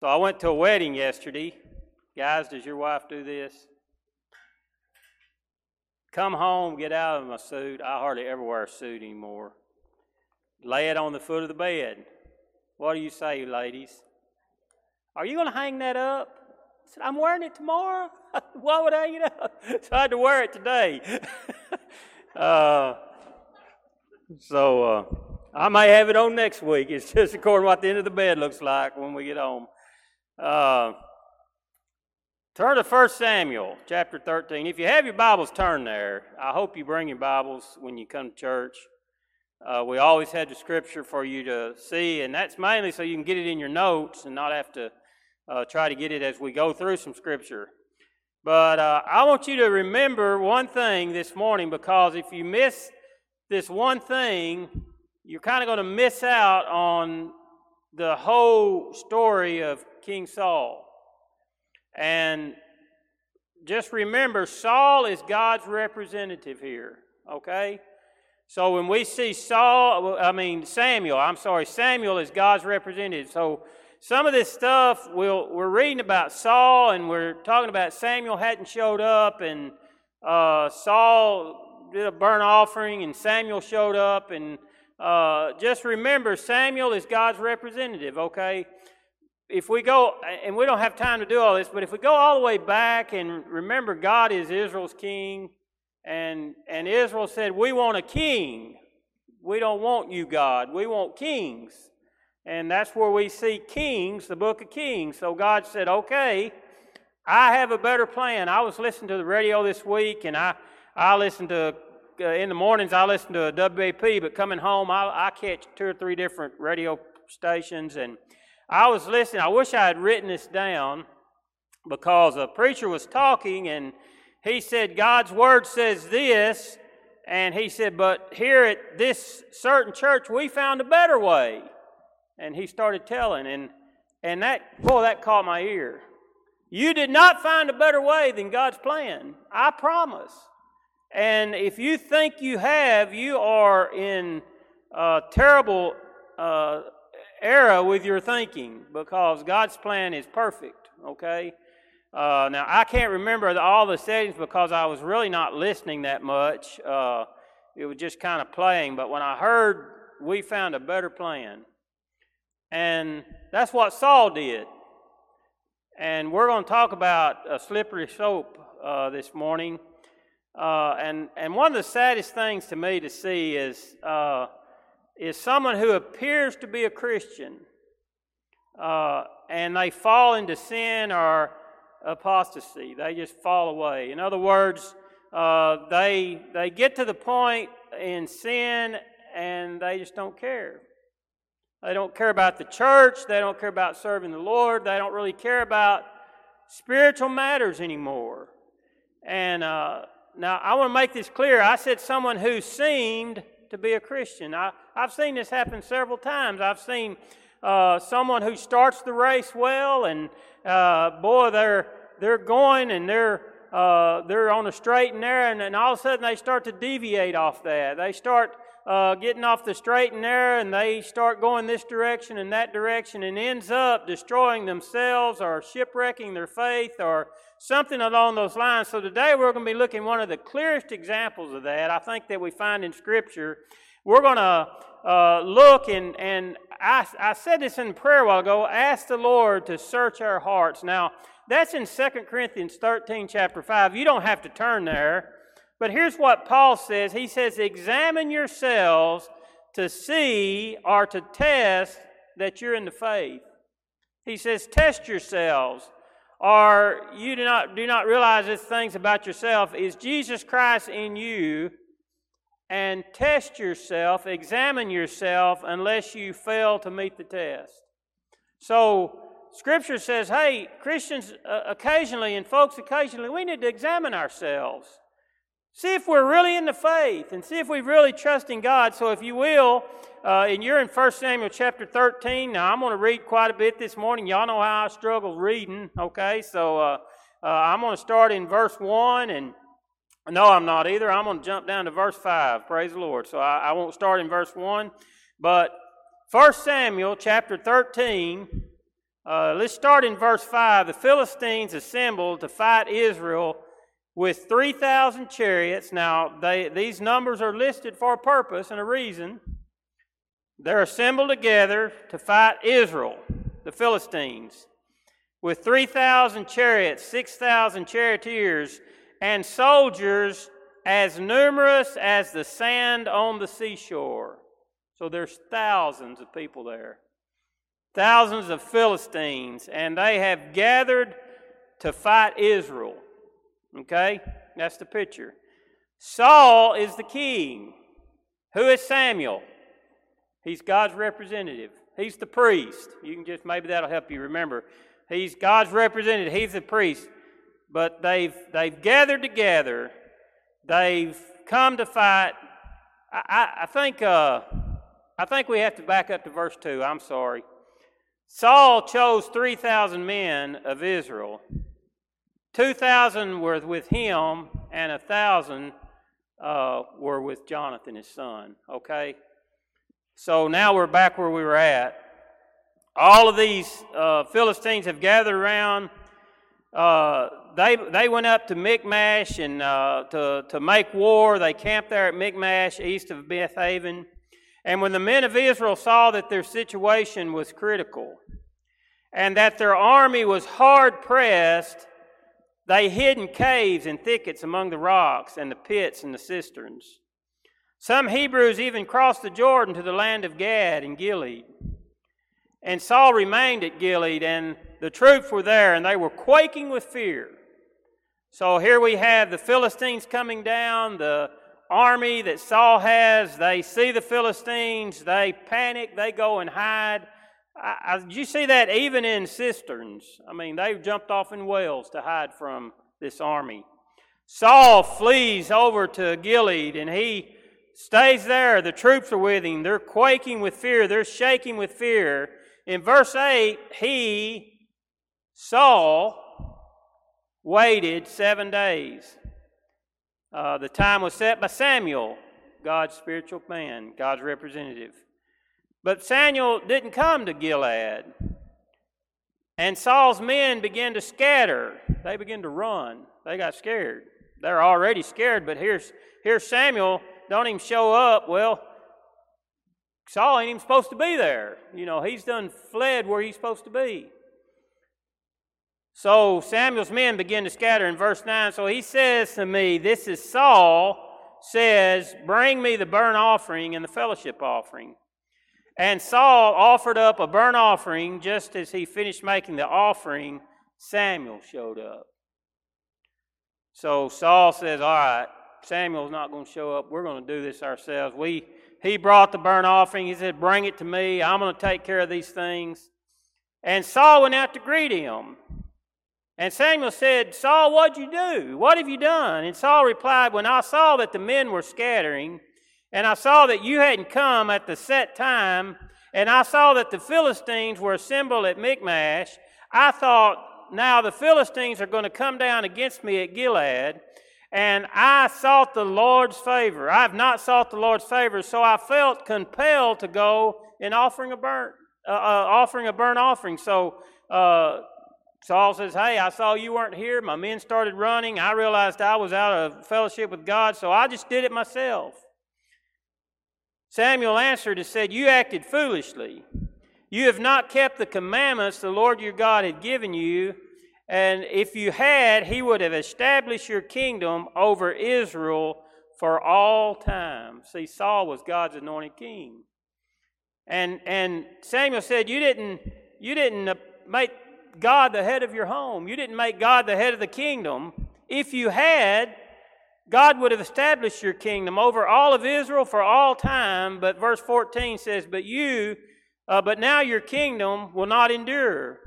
So I went to a wedding yesterday. Guys, does your wife do this? Come home, get out of my suit. I hardly ever wear a suit anymore. Lay it on the foot of the bed. What do you say, ladies? Are you going to hang that up? I said, I'm wearing it tomorrow. Why would I you know? So I had to wear it today. uh, so uh, I may have it on next week. It's just according to what the end of the bed looks like when we get home. Uh, turn to 1 Samuel chapter 13. If you have your Bibles, turn there. I hope you bring your Bibles when you come to church. Uh, we always had the scripture for you to see, and that's mainly so you can get it in your notes and not have to uh, try to get it as we go through some scripture. But uh, I want you to remember one thing this morning because if you miss this one thing, you're kind of going to miss out on the whole story of King Saul. And just remember, Saul is God's representative here, okay? So when we see Saul, I mean Samuel, I'm sorry, Samuel is God's representative. So some of this stuff we'll, we're reading about Saul and we're talking about Samuel hadn't showed up and uh, Saul did a burnt offering and Samuel showed up and uh, just remember Samuel is God's representative, okay? If we go, and we don't have time to do all this, but if we go all the way back and remember God is Israel's king, and, and Israel said, We want a king. We don't want you, God. We want kings. And that's where we see Kings, the book of Kings. So God said, okay, I have a better plan. I was listening to the radio this week, and I, I listened to, uh, in the mornings, I listen to a WAP, but coming home, I, I catch two or three different radio stations. And I was listening. I wish I had written this down because a preacher was talking, and he said, God's word says this. And he said, but here at this certain church, we found a better way and he started telling, and and that boy, that caught my ear. You did not find a better way than God's plan. I promise. And if you think you have, you are in a terrible uh, era with your thinking because God's plan is perfect. Okay. Uh, now I can't remember all the settings because I was really not listening that much. Uh, it was just kind of playing. But when I heard we found a better plan, and that's what Saul did. And we're going to talk about a slippery slope uh, this morning. Uh, and, and one of the saddest things to me to see is, uh, is someone who appears to be a Christian uh, and they fall into sin or apostasy. They just fall away. In other words, uh, they, they get to the point in sin and they just don't care. They don't care about the church. They don't care about serving the Lord. They don't really care about spiritual matters anymore. And uh, now I want to make this clear. I said someone who seemed to be a Christian. I, I've seen this happen several times. I've seen uh, someone who starts the race well, and uh, boy, they're they're going and they're uh, they're on a straight and narrow, and, and all of a sudden they start to deviate off that. They start uh, getting off the straight and narrow and they start going this direction and that direction and ends up destroying themselves or shipwrecking their faith or something along those lines. So today we're going to be looking one of the clearest examples of that I think that we find in Scripture. We're going to uh, look and, and I, I said this in prayer a while ago, ask the Lord to search our hearts. Now, that's in 2 Corinthians 13, chapter 5. You don't have to turn there. But here's what Paul says He says, Examine yourselves to see or to test that you're in the faith. He says, Test yourselves. Or you do not, do not realize these things about yourself. Is Jesus Christ in you? And test yourself, examine yourself, unless you fail to meet the test. So, Scripture says, hey, Christians uh, occasionally and folks occasionally, we need to examine ourselves. See if we're really in the faith and see if we really trust in God. So, if you will, uh, and you're in 1 Samuel chapter 13. Now, I'm going to read quite a bit this morning. Y'all know how I struggle reading, okay? So, uh, uh, I'm going to start in verse 1 and no, I'm not either. I'm going to jump down to verse 5. Praise the Lord. So I, I, won't start in verse 1. But 1 Samuel chapter 13, Uh, let's start in verse 5. The Philistines assembled to fight Israel with 3,000 chariots. Now, they, these numbers are listed for a purpose and a reason. They're assembled together to fight Israel, the Philistines, with 3,000 chariots, 6,000 charioteers, and soldiers as numerous as the sand on the seashore. So there's thousands of people there, thousands of Philistines, and they have gathered to fight Israel. Okay? That's the picture. Saul is the king. Who is Samuel? He's God's representative. He's the priest. You can just, maybe that'll help you remember. He's God's representative. He's the priest. But they've, they've gathered together. They've come to fight. I, I, I think, uh, I think we have to back up to verse 2. I'm sorry. Saul chose 3,000 men of Israel 2,000 were with him, and a 1,000 uh, were with Jonathan, his son. Okay? So now we're back where we were at. All of these uh, Philistines have gathered around. Uh, they, they went up to Michmash and uh, to, to make war. They camped there at Michmash, east of Beth Aven. And when the men of Israel saw that their situation was critical and that their army was hard pressed, they hid in caves and thickets among the rocks and the pits and the cisterns. Some Hebrews even crossed the Jordan to the land of Gad and Gilead. And Saul remained at Gilead, and the troops were there, and they were quaking with fear. So here we have the Philistines coming down, the army that Saul has. They see the Philistines, they panic, they go and hide. I, I, you see that even in cisterns? I mean, they've jumped off in wells to hide from this army. Saul flees over to Gilead and he stays there. The troops are with him. They're quaking with fear, they're shaking with fear. In verse 8, he, Saul, waited seven days. Uh, the time was set by Samuel, God's spiritual man, God's representative. But Samuel didn't come to Gilead. And Saul's men began to scatter. They began to run. They got scared. They're already scared, but here's, here's Samuel, don't even show up. Well, Saul ain't even supposed to be there. You know, he's done fled where he's supposed to be. So Samuel's men begin to scatter in verse 9. So he says to me, This is Saul, says, Bring me the burnt offering and the fellowship offering. And Saul offered up a burnt offering. Just as he finished making the offering, Samuel showed up. So Saul says, All right, Samuel's not going to show up. We're going to do this ourselves. We, he brought the burnt offering. He said, Bring it to me. I'm going to take care of these things. And Saul went out to greet him. And Samuel said, Saul, what'd you do? What have you done? And Saul replied, When I saw that the men were scattering, and I saw that you hadn't come at the set time, and I saw that the Philistines were assembled at Michmash. I thought, now the Philistines are going to come down against me at Gilead, and I sought the Lord's favor. I have not sought the Lord's favor, so I felt compelled to go in offering a burnt, uh, uh, offering a burnt offering. So uh, Saul says, "Hey, I saw you weren't here. My men started running. I realized I was out of fellowship with God, so I just did it myself." Samuel answered and said, You acted foolishly. You have not kept the commandments the Lord your God had given you, and if you had, he would have established your kingdom over Israel for all time. See, Saul was God's anointed king. And, and Samuel said, You didn't, you didn't uh, make God the head of your home. You didn't make God the head of the kingdom. If you had, God would have established your kingdom over all of Israel for all time, but verse 14 says, But you, uh, but now your kingdom will not endure.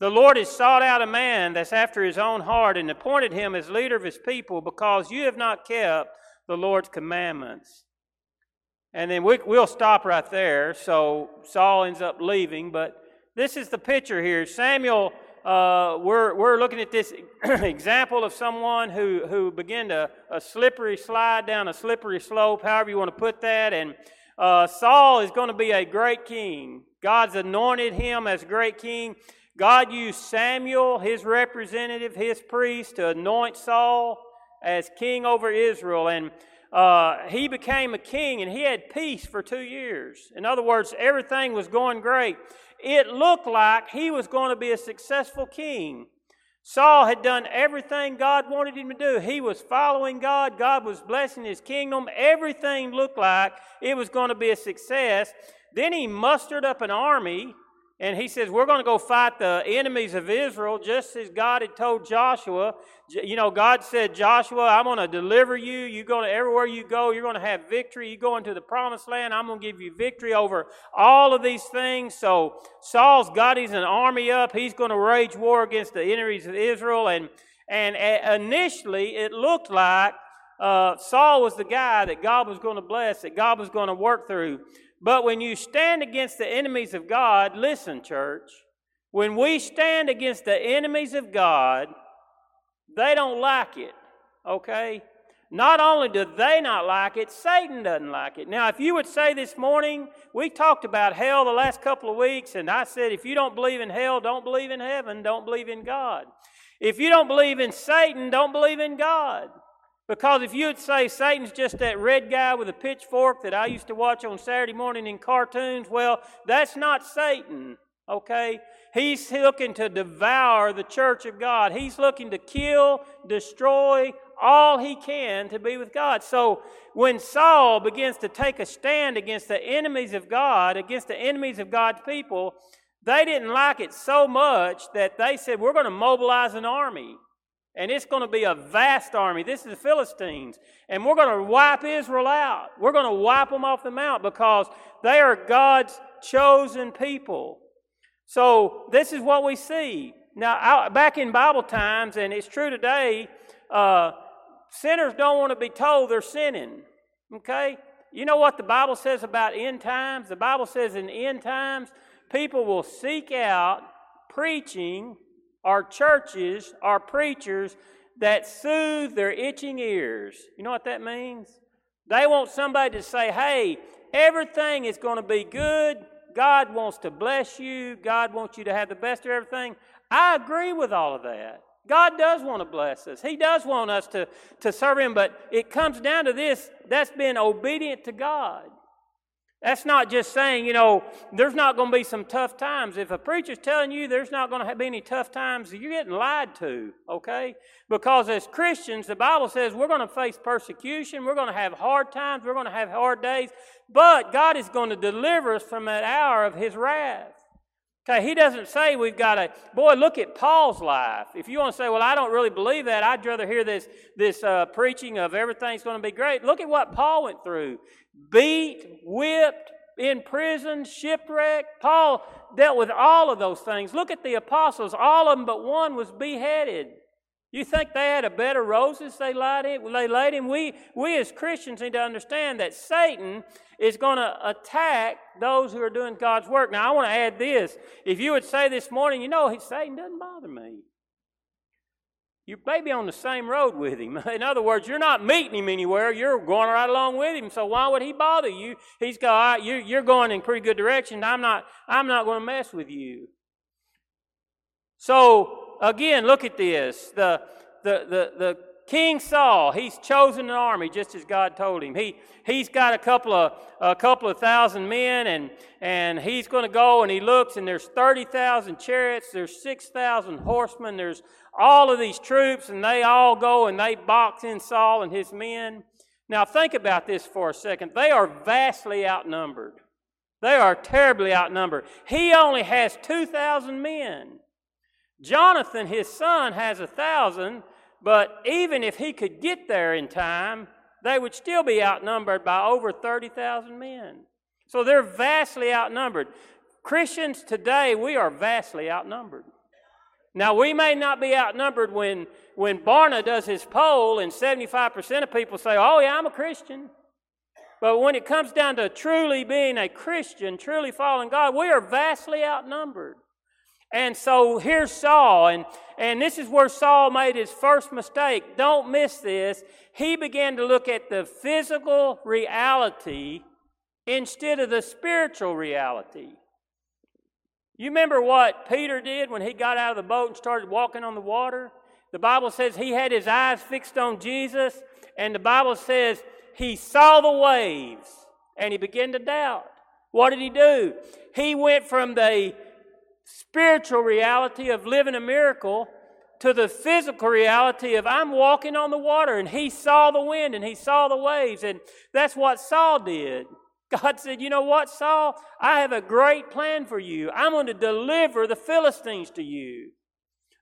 The Lord has sought out a man that's after his own heart and appointed him as leader of his people because you have not kept the Lord's commandments. And then we, will stop right there. So Saul ends up leaving, but this is the picture here. Samuel uh, we're, we're looking at this example of someone who, who began to, a slippery slide down a slippery slope, however you want to put that. And uh, Saul is going to be a great king. God's anointed him as great king. God used Samuel, his representative, his priest, to anoint Saul as king over Israel. And uh, he became a king and he had peace for two years. In other words, everything was going great. It looked like he was going to be a successful king. Saul had done everything God wanted him to do. He was following God. God was blessing his kingdom. Everything looked like it was going to be a success. Then he mustered up an army and he says, We're going to go fight the enemies of Israel, just as God had told Joshua. You know, God said, Joshua, I'm going to deliver you. You're going to, everywhere you go, you're going to have victory. You go into the promised land, I'm going to give you victory over all of these things. So Saul's got his an army up. He's going to wage war against the enemies of Israel. And, and initially, it looked like uh, Saul was the guy that God was going to bless, that God was going to work through. But when you stand against the enemies of God, listen, church, when we stand against the enemies of God, they don't like it, okay? Not only do they not like it, Satan doesn't like it. Now, if you would say this morning, we talked about hell the last couple of weeks, and I said, if you don't believe in hell, don't believe in heaven, don't believe in God. If you don't believe in Satan, don't believe in God. Because if you would say Satan's just that red guy with a pitchfork that I used to watch on Saturday morning in cartoons, well, that's not Satan, okay? He's looking to devour the church of God. He's looking to kill, destroy all he can to be with God. So when Saul begins to take a stand against the enemies of God, against the enemies of God's people, they didn't like it so much that they said, We're going to mobilize an army. And it's going to be a vast army. This is the Philistines. And we're going to wipe Israel out. We're going to wipe them off the mount because they are God's chosen people. So this is what we see. Now, back in Bible times, and it's true today, uh, sinners don't want to be told they're sinning. Okay? You know what the Bible says about end times? The Bible says in end times, people will seek out preaching are churches, are preachers that soothe their itching ears. You know what that means? They want somebody to say, hey, everything is going to be good. God wants to bless you. God wants you to have the best of everything. I agree with all of that. God does want to bless us. He does want us to, to serve Him, but it comes down to this that's being obedient to God. That's not just saying, you know, there's not going to be some tough times. If a preacher's telling you there's not going to be any tough times, you're getting lied to, okay? Because as Christians, the Bible says we're going to face persecution, we're going to have hard times, we're going to have hard days, but God is going to deliver us from that hour of His wrath. He doesn't say we've got to, boy, look at Paul's life. If you want to say, well, I don't really believe that, I'd rather hear this, this uh, preaching of everything's going to be great. Look at what Paul went through beat, whipped, in prison, shipwrecked. Paul dealt with all of those things. Look at the apostles, all of them but one was beheaded. You think they had a bed of roses they laid him? They laid him? We, we as Christians need to understand that Satan is going to attack those who are doing God's work. Now, I want to add this. If you would say this morning, you know, Satan doesn't bother me. You may be on the same road with him. In other words, you're not meeting him anywhere. You're going right along with him. So why would he bother you? He's got you, you're going in pretty good direction. I'm not. I'm not going to mess with you. So again, look at this. The the the the King Saul, he's chosen an army just as God told him. He, he's got a couple of, a couple of thousand men, and, and he's going to go and he looks, and there's 30,000 chariots, there's 6,000 horsemen, there's all of these troops, and they all go and they box in Saul and his men. Now, think about this for a second. They are vastly outnumbered. They are terribly outnumbered. He only has 2,000 men. Jonathan, his son, has a thousand, but even if he could get there in time, they would still be outnumbered by over 30,000 men. So they're vastly outnumbered. Christians today, we are vastly outnumbered. Now, we may not be outnumbered when, when Barna does his poll and 75% of people say, Oh, yeah, I'm a Christian. But when it comes down to truly being a Christian, truly following God, we are vastly outnumbered. And so here's Saul, and, and this is where Saul made his first mistake. Don't miss this. He began to look at the physical reality instead of the spiritual reality. You remember what Peter did when he got out of the boat and started walking on the water? The Bible says he had his eyes fixed on Jesus, and the Bible says he saw the waves and he began to doubt. What did he do? He went from the spiritual reality of living a miracle to the physical reality of I'm walking on the water and he saw the wind and he saw the waves and that's what Saul did. God said, You know what, Saul? I have a great plan for you. I'm going to deliver the Philistines to you.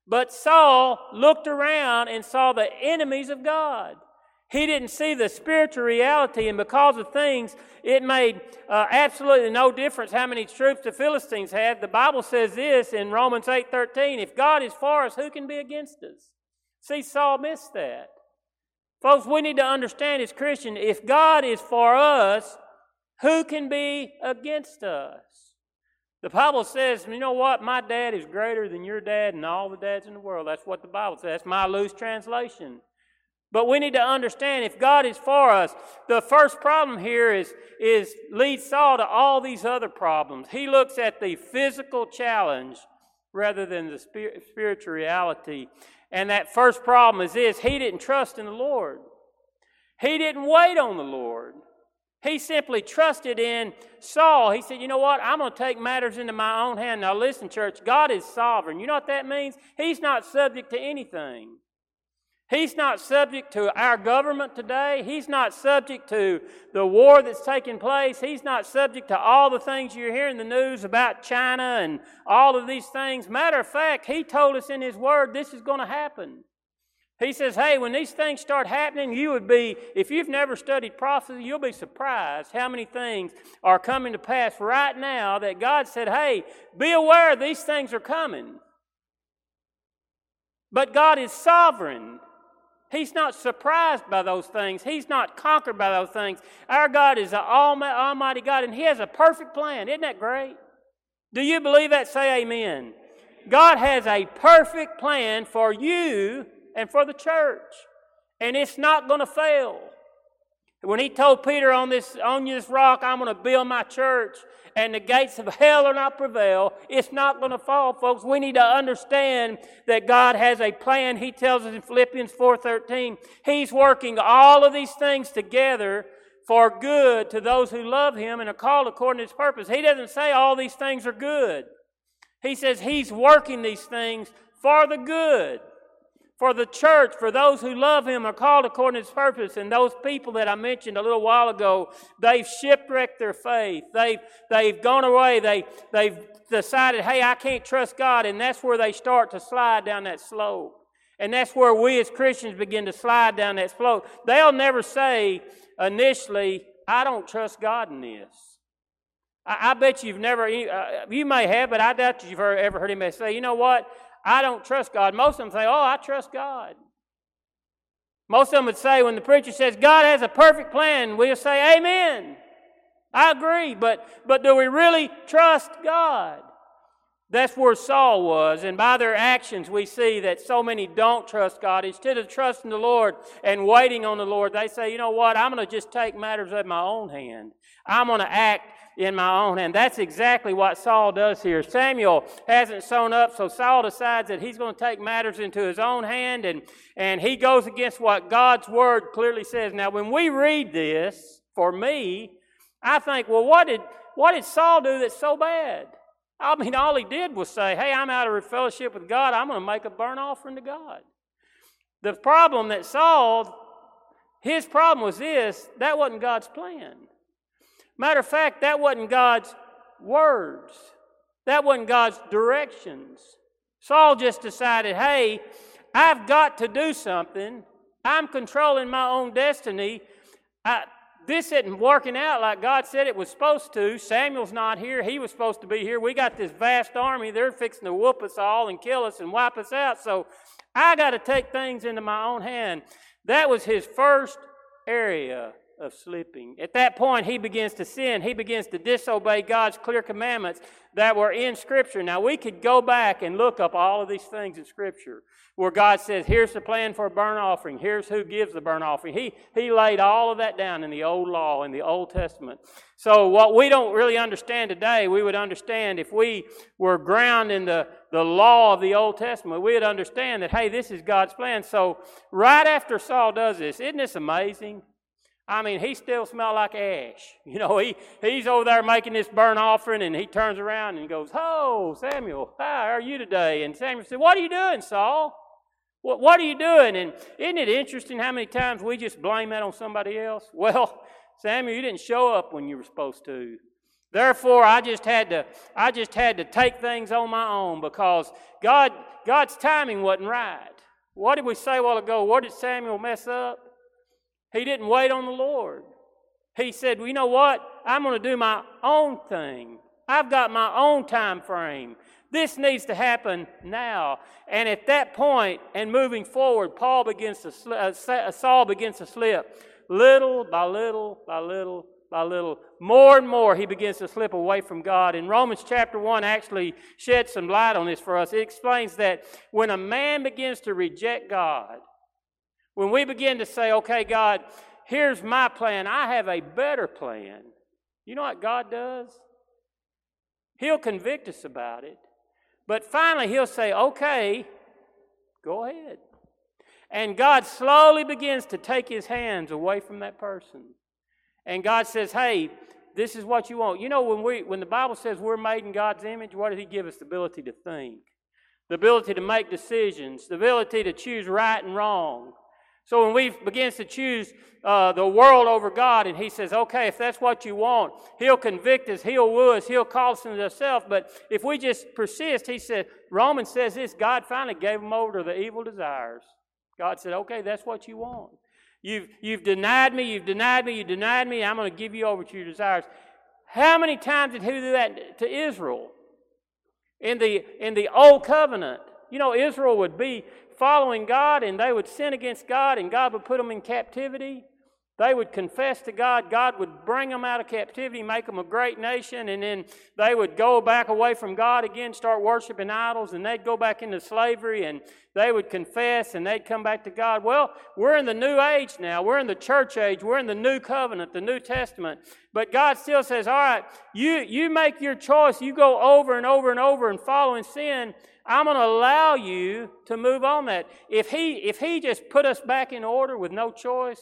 But Saul looked around and saw the enemies of God. He didn't see the spiritual reality, and because of things, it made uh, absolutely no difference how many troops the Philistines had. The Bible says this in Romans 8:13: "If God is for us, who can be against us?" See, Saul missed that. Folks, we need to understand as Christians, if God is for us, who can be against us? The Bible says, you know what? My dad is greater than your dad and all the dads in the world. That's what the Bible says. That's my loose translation. But we need to understand if God is for us, the first problem here is, is leads Saul to all these other problems. He looks at the physical challenge rather than the spiritual reality. And that first problem is this he didn't trust in the Lord, he didn't wait on the Lord. He simply trusted in Saul. He said, You know what? I'm going to take matters into my own hand. Now, listen, church, God is sovereign. You know what that means? He's not subject to anything. He's not subject to our government today. He's not subject to the war that's taking place. He's not subject to all the things you hear in the news about China and all of these things. Matter of fact, He told us in His Word this is going to happen. He says, hey, when these things start happening, you would be, if you've never studied prophecy, you'll be surprised how many things are coming to pass right now that God said, hey, be aware these things are coming. But God is sovereign. He's not surprised by those things. He's not conquered by those things. Our God is an almighty God, and He has a perfect plan. Isn't that great? Do you believe that? Say amen. God has a perfect plan for you and for the church, and it's not going to fail. When he told Peter on this on this rock, I'm going to build my church, and the gates of hell are not prevail, it's not going to fall, folks. We need to understand that God has a plan. He tells us in Philippians 4:13, He's working all of these things together for good to those who love Him and are called according to His purpose. He doesn't say all these things are good. He says He's working these things for the good for the church, for those who love him, are called according to his purpose. And those people that I mentioned a little while ago, they've shipwrecked their faith. They've, they've gone away. They, they've decided, hey, I can't trust God. And that's where they start to slide down that slope. And that's where we as Christians begin to slide down that slope. They'll never say initially, I don't trust God in this. I, I bet you've never, uh, you may have, but I doubt you've ever heard him say, you know what? I don't trust God. Most of them say, Oh, I trust God. Most of them would say, when the preacher says God has a perfect plan, we'll say, Amen. I agree, but, but do we really trust God? That's where Saul was, and by their actions, we see that so many don't trust God. Instead of trusting the Lord and waiting on the Lord, they say, You know what? I'm going to just take matters in my own hand. I'm going to act in my own hand. That's exactly what Saul does here. Samuel hasn't shown up, so Saul decides that he's going to take matters into his own hand, and, and he goes against what God's word clearly says. Now, when we read this, for me, I think, well, what did, what did Saul do that's so bad? I mean, all he did was say, hey, I'm out of fellowship with God. I'm going to make a burnt offering to God. The problem that Saul, his problem was this that wasn't God's plan. Matter of fact, that wasn't God's words, that wasn't God's directions. Saul just decided, hey, I've got to do something. I'm controlling my own destiny. I, this isn't working out like God said it was supposed to. Samuel's not here. He was supposed to be here. We got this vast army. They're fixing to whoop us all and kill us and wipe us out. So I got to take things into my own hand. That was his first area of slipping. At that point, he begins to sin. He begins to disobey God's clear commandments that were in Scripture. Now, we could go back and look up all of these things in Scripture where God says, here's the plan for a burnt offering. Here's who gives the burnt offering. He, he laid all of that down in the Old Law, in the Old Testament. So, what we don't really understand today, we would understand if we were ground in the, the law of the Old Testament, we would understand that, hey, this is God's plan. So, right after Saul does this, isn't this amazing? I mean, he still smelled like ash. You know, he, he's over there making this burnt offering, and he turns around and goes, Oh, Samuel, how are you today? And Samuel said, What are you doing, Saul? What, what are you doing? And isn't it interesting how many times we just blame that on somebody else? Well, Samuel, you didn't show up when you were supposed to. Therefore, I just had to, I just had to take things on my own because God, God's timing wasn't right. What did we say a while ago? What did Samuel mess up? He didn't wait on the Lord. He said, well, you know what? I'm going to do my own thing. I've got my own time frame. This needs to happen now. And at that point, and moving forward, Paul begins to slip, uh, Saul begins to slip. Little by little by little by little, more and more, he begins to slip away from God. And Romans chapter 1 actually sheds some light on this for us. It explains that when a man begins to reject God, when we begin to say, okay, God, here's my plan, I have a better plan, you know what God does? He'll convict us about it. But finally, He'll say, okay, go ahead. And God slowly begins to take His hands away from that person. And God says, hey, this is what you want. You know, when, we, when the Bible says we're made in God's image, what did He give us? The ability to think, the ability to make decisions, the ability to choose right and wrong. So when we begins to choose uh, the world over God, and He says, "Okay, if that's what you want, He'll convict us, He'll woo us, He'll call us into Himself." But if we just persist, He said, Romans says this: God finally gave them over to the evil desires. God said, "Okay, that's what you want. You've you've denied me, you've denied me, you denied me. I'm going to give you over to your desires." How many times did He do that to Israel? In the in the old covenant, you know, Israel would be following God and they would sin against God and God would put them in captivity. They would confess to God. God would bring them out of captivity, make them a great nation, and then they would go back away from God again, start worshiping idols, and they'd go back into slavery and they would confess and they'd come back to God. Well, we're in the new age now. We're in the church age. We're in the new covenant, the New Testament. But God still says, All right, you, you make your choice. You go over and over and over and following sin. I'm going to allow you to move on that. If he, if he just put us back in order with no choice,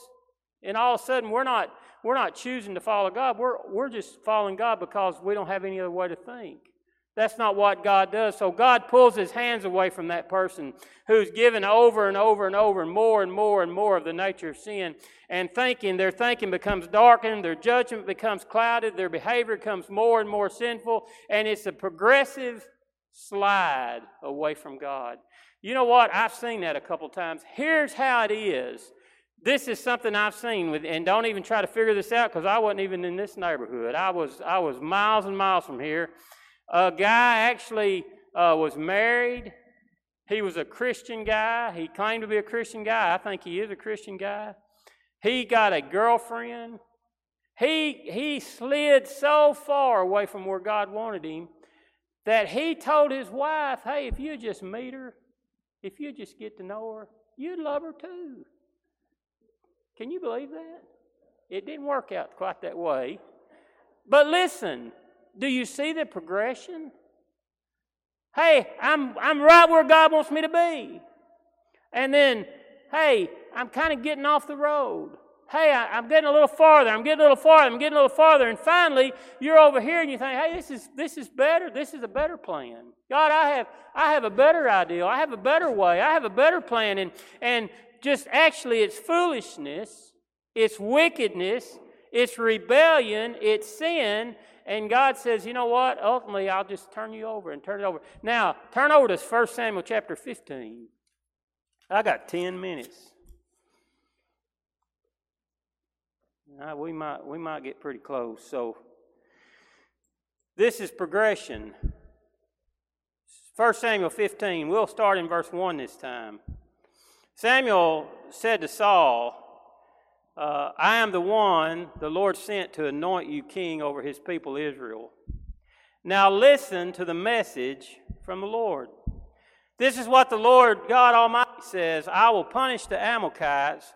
and all of a sudden we're not, we're not choosing to follow God, we're, we're just following God because we don't have any other way to think. That's not what God does. So God pulls his hands away from that person who's given over and over and over and more and more and more of the nature of sin and thinking. Their thinking becomes darkened, their judgment becomes clouded, their behavior becomes more and more sinful, and it's a progressive slide away from God. You know what? I've seen that a couple times. Here's how it is. This is something I've seen with, and don't even try to figure this out because I wasn't even in this neighborhood. I was I was miles and miles from here. A guy actually uh, was married. He was a Christian guy. He claimed to be a Christian guy. I think he is a Christian guy. He got a girlfriend. He he slid so far away from where God wanted him that he told his wife, hey, if you just meet her, if you just get to know her, you'd love her too. Can you believe that? It didn't work out quite that way. But listen, do you see the progression? Hey, I'm, I'm right where God wants me to be. And then, hey, I'm kind of getting off the road hey, I, am getting a little farther, I'm getting a little farther, I'm getting a little farther, and finally you're over here and you think, hey, this is this is better, this is a better plan. God, I have I have a better idea, I have a better way, I have a better plan, and and just actually it's foolishness, it's wickedness, it's rebellion, it's sin. And God says, you know what? Ultimately, I'll just turn you over and turn it over. Now, turn over to 1 Samuel chapter 15. I got 10 minutes. Uh, we might we might get pretty close. So this is progression. 1 Samuel 15. We'll start in verse 1 this time. Samuel said to Saul, uh, I am the one the Lord sent to anoint you king over his people Israel. Now listen to the message from the Lord. This is what the Lord God Almighty says I will punish the Amalekites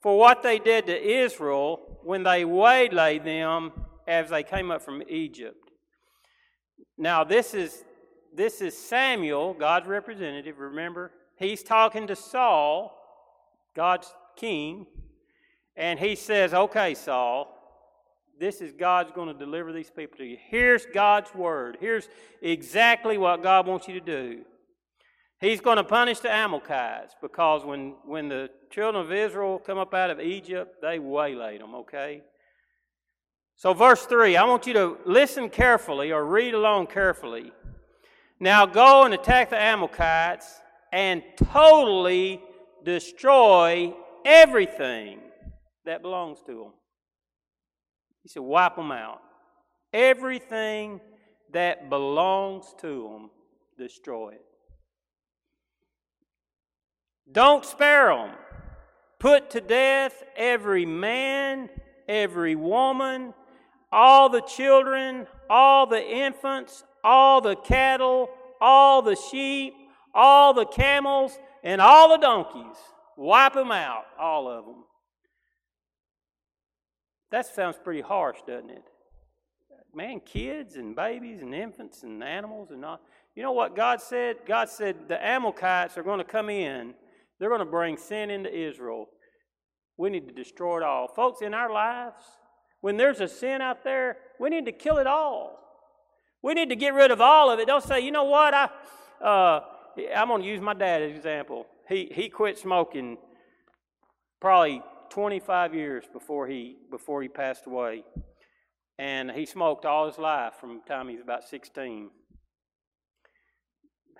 for what they did to Israel when they waylaid them as they came up from Egypt. Now, this is, this is Samuel, God's representative, remember? He's talking to Saul, God's king, and he says, Okay, Saul, this is God's going to deliver these people to you. Here's God's word. Here's exactly what God wants you to do. He's going to punish the Amalekites because when, when the children of Israel come up out of Egypt, they waylaid them, okay? So, verse 3, I want you to listen carefully or read along carefully. Now go and attack the Amalekites and totally destroy everything that belongs to them. He said, wipe them out. Everything that belongs to them, destroy it. Don't spare them. Put to death every man, every woman, all the children, all the infants, all the cattle, all the sheep, all the camels, and all the donkeys. Wipe them out, all of them. That sounds pretty harsh, doesn't it? Man, kids and babies and infants and animals and all. You know what God said? God said the Amalekites are going to come in. They're going to bring sin into Israel. We need to destroy it all. Folks, in our lives, when there's a sin out there, we need to kill it all. We need to get rid of all of it. Don't say, you know what, I, uh, I'm going to use my dad as an example. He, he quit smoking probably 25 years before he, before he passed away. And he smoked all his life from the time he was about 16.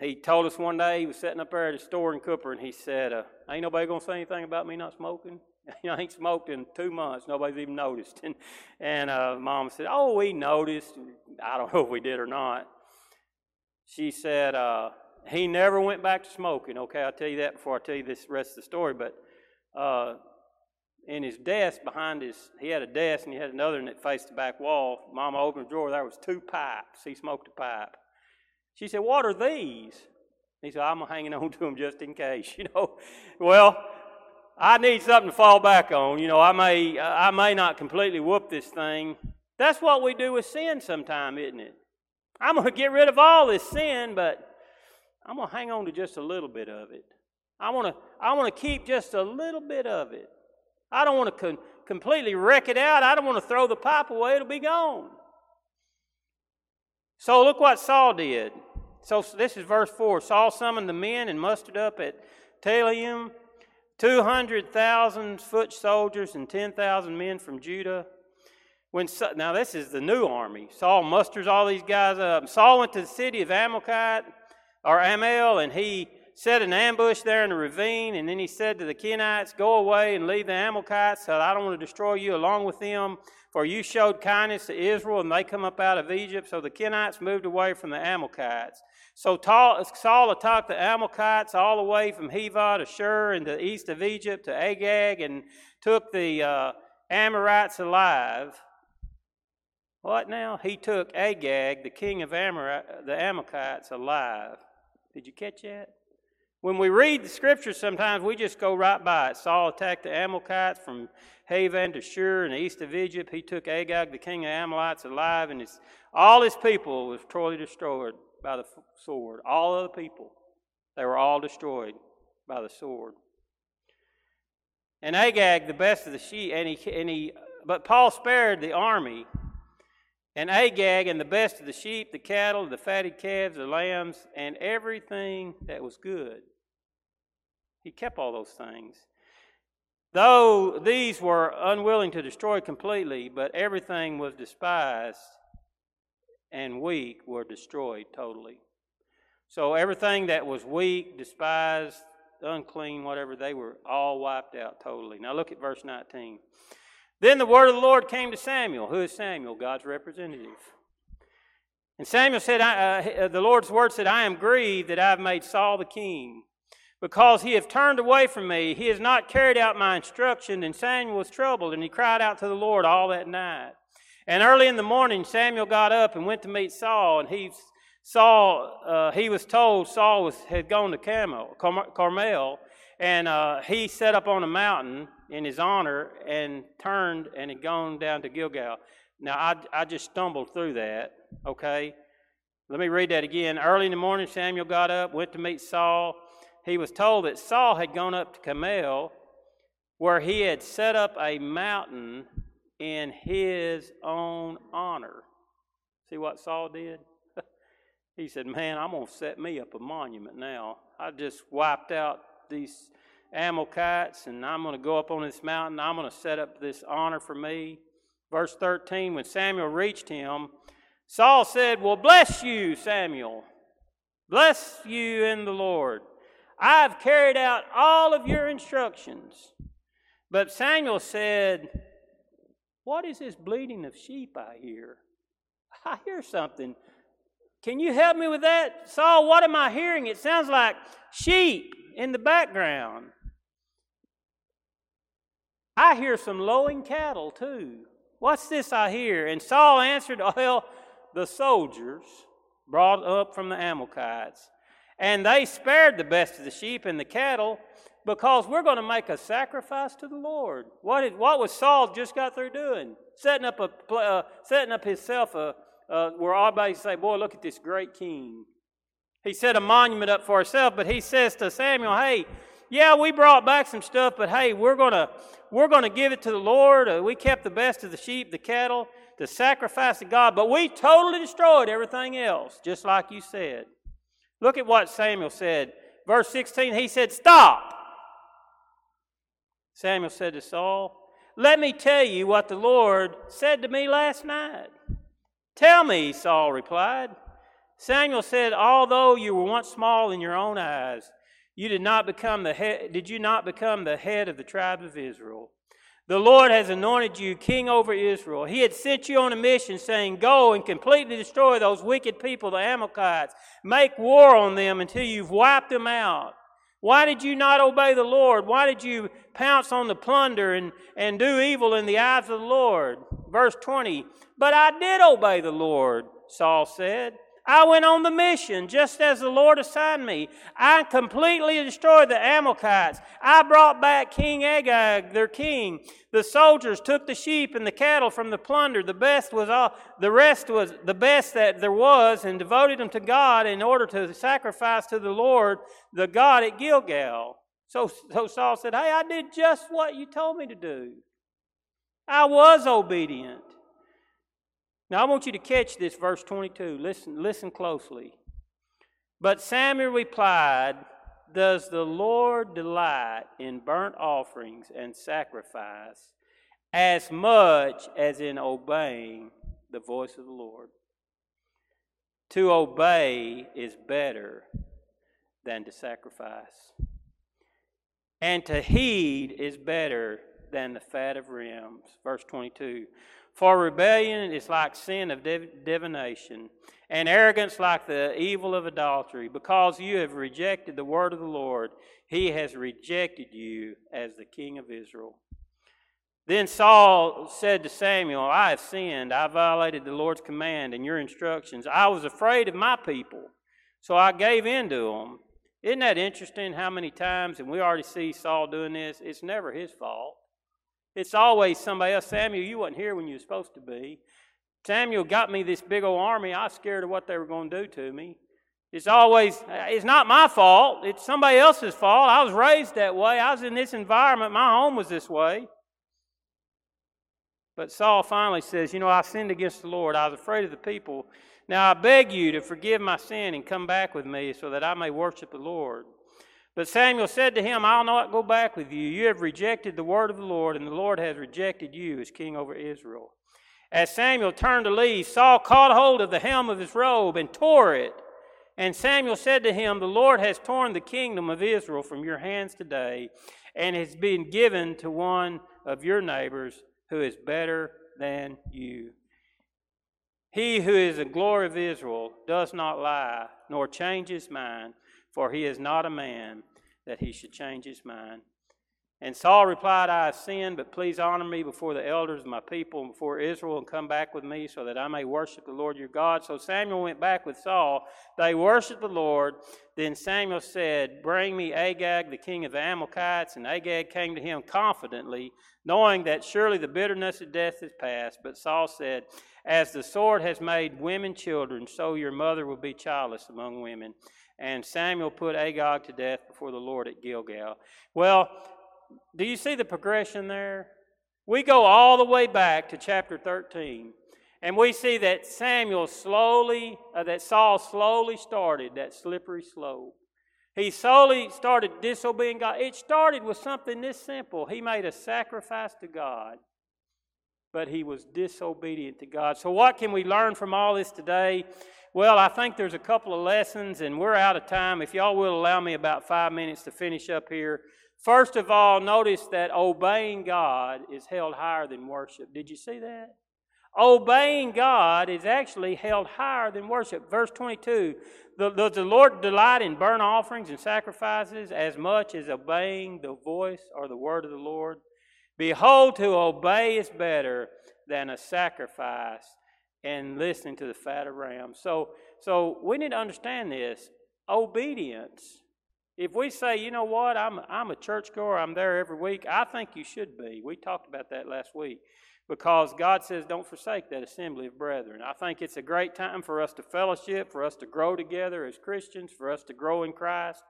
He told us one day he was sitting up there at a store in Cooper and he said, uh, Ain't nobody going to say anything about me not smoking? you know, I ain't smoked in two months. Nobody's even noticed. And, and uh, mom said, Oh, we noticed. I don't know if we did or not. She said, uh, He never went back to smoking. Okay, I'll tell you that before I tell you this rest of the story. But uh, in his desk behind his, he had a desk and he had another one that faced the back wall. Mama opened the drawer. There was two pipes. He smoked a pipe. She said, What are these? He said, I'm hanging on to them just in case, you know. Well, I need something to fall back on. You know, I may, I may not completely whoop this thing. That's what we do with sin sometime, isn't it? I'm going to get rid of all this sin, but I'm going to hang on to just a little bit of it. I want to, I want to keep just a little bit of it. I don't want to completely wreck it out. I don't want to throw the pipe away. It'll be gone. So look what Saul did. So this is verse 4. Saul summoned the men and mustered up at Telaim 200,000 foot soldiers and 10,000 men from Judah. When, now, this is the new army. Saul musters all these guys up. Saul went to the city of Amalekite, or Amel, and he set an ambush there in the ravine. And then he said to the Kenites, Go away and leave the Amalekites, so I don't want to destroy you along with them. For you showed kindness to Israel, and they come up out of Egypt. So the Kenites moved away from the Amalekites. So Saul attacked the Amalekites all the way from Heva to Shur in the east of Egypt to Agag and took the uh, Amorites alive. What now? He took Agag, the king of Amorite, the Amalekites, alive. Did you catch that? When we read the scriptures, sometimes we just go right by it. Saul attacked the Amalekites from Havan to Shur in the east of Egypt. He took Agag, the king of Amalekites, alive, and his, all his people was totally destroyed by the sword. All of the people, they were all destroyed by the sword. And Agag, the best of the sheep, and he, and he, but Paul spared the army. And Agag and the best of the sheep, the cattle, the fatted calves, the lambs, and everything that was good. He kept all those things. Though these were unwilling to destroy completely, but everything was despised and weak were destroyed totally. So everything that was weak, despised, unclean, whatever, they were all wiped out totally. Now look at verse 19. Then the word of the Lord came to Samuel. Who is Samuel? God's representative. And Samuel said, uh, The Lord's word said, I am grieved that I have made Saul the king because he hath turned away from me. He has not carried out my instruction. And Samuel was troubled, and he cried out to the Lord all that night. And early in the morning, Samuel got up and went to meet Saul, and he saw uh, he was told Saul was, had gone to Carmel, Carmel and uh, he set up on a mountain in his honor and turned and had gone down to Gilgal. Now I, I just stumbled through that. Okay, let me read that again. Early in the morning, Samuel got up, went to meet Saul he was told that Saul had gone up to Carmel, where he had set up a mountain in his own honor. See what Saul did? he said, Man, I'm going to set me up a monument now. I just wiped out these Amalekites, and I'm going to go up on this mountain. I'm going to set up this honor for me. Verse 13 When Samuel reached him, Saul said, Well, bless you, Samuel. Bless you in the Lord. I've carried out all of your instructions. But Samuel said, What is this bleating of sheep I hear? I hear something. Can you help me with that? Saul, what am I hearing? It sounds like sheep in the background. I hear some lowing cattle too. What's this I hear? And Saul answered, Well, the soldiers brought up from the Amalekites and they spared the best of the sheep and the cattle because we're going to make a sacrifice to the Lord. What, did, what was Saul just got through doing? Setting up, a, uh, setting up himself a, uh, where everybody say, Boy, look at this great king. He set a monument up for himself, but he says to Samuel, Hey, yeah, we brought back some stuff, but hey, we're to we're to give it to the Lord. Uh, we kept the best of the sheep, the cattle, the sacrifice to God, but we totally destroyed everything else, just like you said. Look at what Samuel said. Verse 16, he said, Stop. Samuel said to Saul, Let me tell you what the Lord said to me last night. Tell me, Saul replied. Samuel said, Although you were once small in your own eyes, you did not become the head, did you not become the head of the tribe of Israel? The Lord has anointed you king over Israel. He had sent you on a mission saying, Go and completely destroy those wicked people, the Amalekites. Make war on them until you've wiped them out. Why did you not obey the Lord? Why did you pounce on the plunder and, and do evil in the eyes of the Lord? Verse 20, But I did obey the Lord, Saul said. I went on the mission just as the Lord assigned me. I completely destroyed the Amalekites. I brought back King Agag, their king. The soldiers took the sheep and the cattle from the plunder. The best was all, the rest was the best that there was and devoted them to God in order to sacrifice to the Lord, the God at Gilgal. So, so Saul said, Hey, I did just what you told me to do. I was obedient. Now, I want you to catch this, verse 22. Listen, listen closely. But Samuel replied, Does the Lord delight in burnt offerings and sacrifice as much as in obeying the voice of the Lord? To obey is better than to sacrifice, and to heed is better than the fat of rams. Verse 22 for rebellion is like sin of div- divination, and arrogance like the evil of adultery. Because you have rejected the word of the Lord, he has rejected you as the king of Israel. Then Saul said to Samuel, I have sinned. I violated the Lord's command and your instructions. I was afraid of my people, so I gave in to them. Isn't that interesting how many times, and we already see Saul doing this, it's never his fault. It's always somebody else. Samuel, you wasn't here when you were supposed to be. Samuel got me this big old army. I was scared of what they were going to do to me. It's always, uh, it's not my fault. It's somebody else's fault. I was raised that way. I was in this environment. My home was this way. But Saul finally says, You know, I sinned against the Lord. I was afraid of the people. Now I beg you to forgive my sin and come back with me so that I may worship the Lord. But Samuel said to him, I'll not go back with you. You have rejected the word of the Lord, and the Lord has rejected you as king over Israel. As Samuel turned to leave, Saul caught hold of the hem of his robe and tore it. And Samuel said to him, The Lord has torn the kingdom of Israel from your hands today, and has been given to one of your neighbors who is better than you. He who is the glory of Israel does not lie, nor change his mind for he is not a man that he should change his mind. And Saul replied, I have sinned, but please honor me before the elders of my people and before Israel and come back with me so that I may worship the Lord your God. So Samuel went back with Saul. They worshiped the Lord. Then Samuel said, Bring me Agag, the king of the Amalekites. And Agag came to him confidently, knowing that surely the bitterness of death is past. But Saul said, As the sword has made women children, so your mother will be childless among women. And Samuel put Agag to death before the Lord at Gilgal. Well, do you see the progression there? We go all the way back to chapter 13, and we see that Samuel slowly, uh, that Saul slowly started that slippery slope. He slowly started disobeying God. It started with something this simple. He made a sacrifice to God, but he was disobedient to God. So, what can we learn from all this today? Well, I think there's a couple of lessons, and we're out of time. If y'all will allow me about five minutes to finish up here. First of all, notice that obeying God is held higher than worship. Did you see that? Obeying God is actually held higher than worship. Verse 22 Does the Lord delight in burnt offerings and sacrifices as much as obeying the voice or the word of the Lord? Behold, to obey is better than a sacrifice and listening to the fat of rams. So, so we need to understand this. Obedience if we say, you know what, I'm, I'm a churchgoer, I'm there every week, I think you should be. We talked about that last week because God says, don't forsake that assembly of brethren. I think it's a great time for us to fellowship, for us to grow together as Christians, for us to grow in Christ.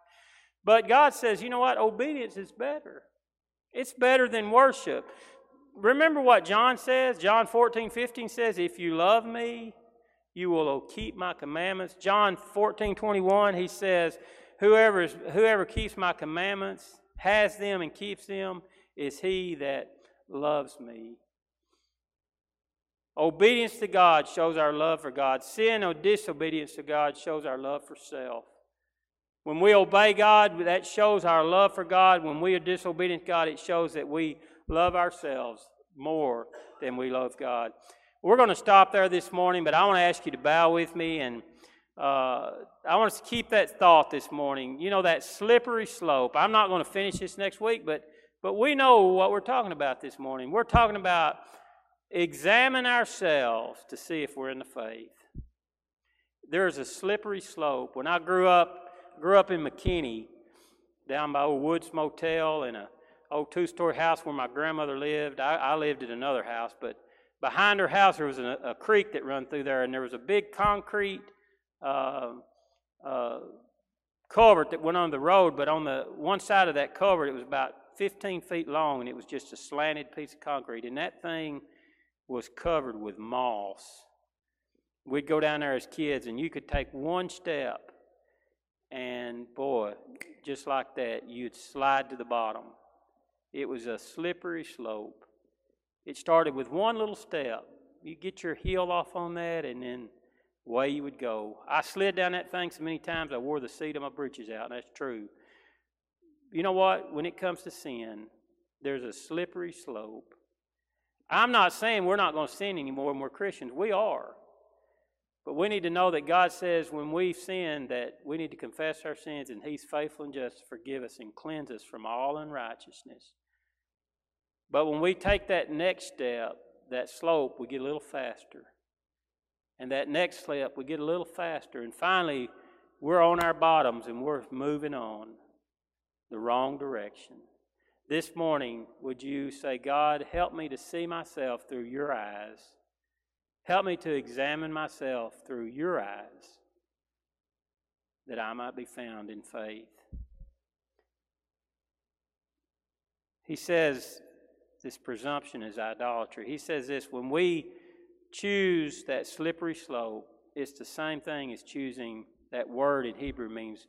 But God says, you know what, obedience is better. It's better than worship. Remember what John says? John 14, 15 says, If you love me, you will keep my commandments. John 14, 21, he says, Whoever, whoever keeps my commandments, has them, and keeps them, is he that loves me. Obedience to God shows our love for God. Sin or disobedience to God shows our love for self. When we obey God, that shows our love for God. When we are disobedient to God, it shows that we love ourselves more than we love God. We're going to stop there this morning, but I want to ask you to bow with me and uh, I want us to keep that thought this morning. You know, that slippery slope. I'm not going to finish this next week, but, but we know what we're talking about this morning. We're talking about examine ourselves to see if we're in the faith. There's a slippery slope. When I grew up, grew up in McKinney, down by old Woods Motel in a old two-story house where my grandmother lived. I, I lived at another house, but behind her house there was a, a creek that run through there, and there was a big concrete uh, uh, culvert that went on the road, but on the one side of that culvert, it was about 15 feet long, and it was just a slanted piece of concrete. And that thing was covered with moss. We'd go down there as kids, and you could take one step, and boy, just like that, you'd slide to the bottom. It was a slippery slope. It started with one little step. You get your heel off on that, and then way you would go. I slid down that thing so many times I wore the seat of my breeches out, and that's true. You know what? When it comes to sin, there's a slippery slope. I'm not saying we're not going to sin anymore when we're Christians. We are. But we need to know that God says when we sin that we need to confess our sins and He's faithful and just to forgive us and cleanse us from all unrighteousness. But when we take that next step, that slope, we get a little faster. And that next step, we get a little faster. And finally, we're on our bottoms and we're moving on the wrong direction. This morning, would you say, God, help me to see myself through your eyes? Help me to examine myself through your eyes that I might be found in faith. He says this presumption is idolatry. He says this when we choose that slippery slope, it's the same thing as choosing that word in Hebrew means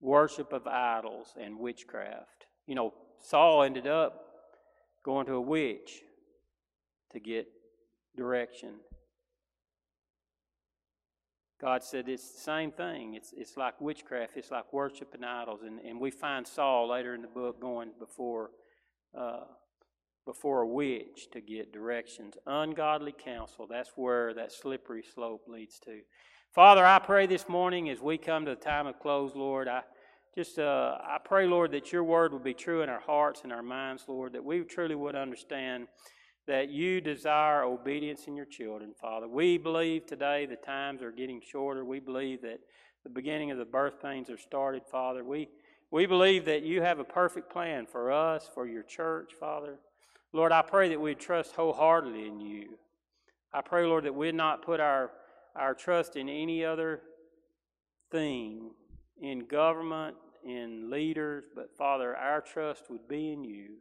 worship of idols and witchcraft. You know, Saul ended up going to a witch to get direction. God said it's the same thing. It's, it's like witchcraft, it's like worshiping idols. And, and we find Saul later in the book going before uh, before a witch to get directions. Ungodly counsel, that's where that slippery slope leads to. Father, I pray this morning as we come to the time of close, Lord, I, just, uh, I pray, Lord, that your word would be true in our hearts and our minds, Lord, that we truly would understand that you desire obedience in your children, Father. We believe today the times are getting shorter. We believe that the beginning of the birth pains are started, Father. We, we believe that you have a perfect plan for us, for your church, Father. Lord, I pray that we'd trust wholeheartedly in you. I pray, Lord, that we'd not put our, our trust in any other thing, in government, in leaders, but Father, our trust would be in you.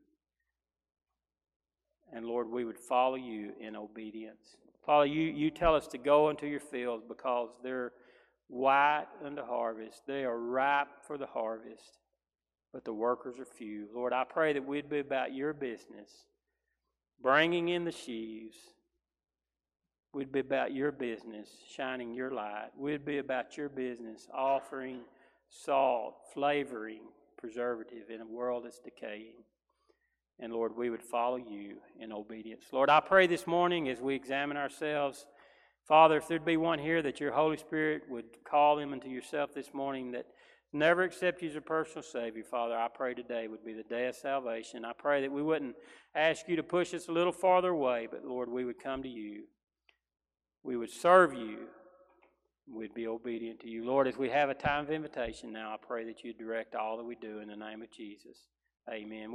And Lord, we would follow you in obedience. Father, you, you tell us to go into your fields because they're white unto harvest. They are ripe for the harvest, but the workers are few. Lord, I pray that we'd be about your business, bringing in the sheaves. We'd be about your business, shining your light. We'd be about your business, offering salt, flavoring, preservative in a world that's decaying. And Lord, we would follow you in obedience. Lord, I pray this morning as we examine ourselves, Father, if there'd be one here that your Holy Spirit would call them unto yourself this morning that never accept you as a personal Savior, Father, I pray today would be the day of salvation. I pray that we wouldn't ask you to push us a little farther away, but Lord, we would come to you. We would serve you. We'd be obedient to you. Lord, as we have a time of invitation now, I pray that you direct all that we do in the name of Jesus. Amen.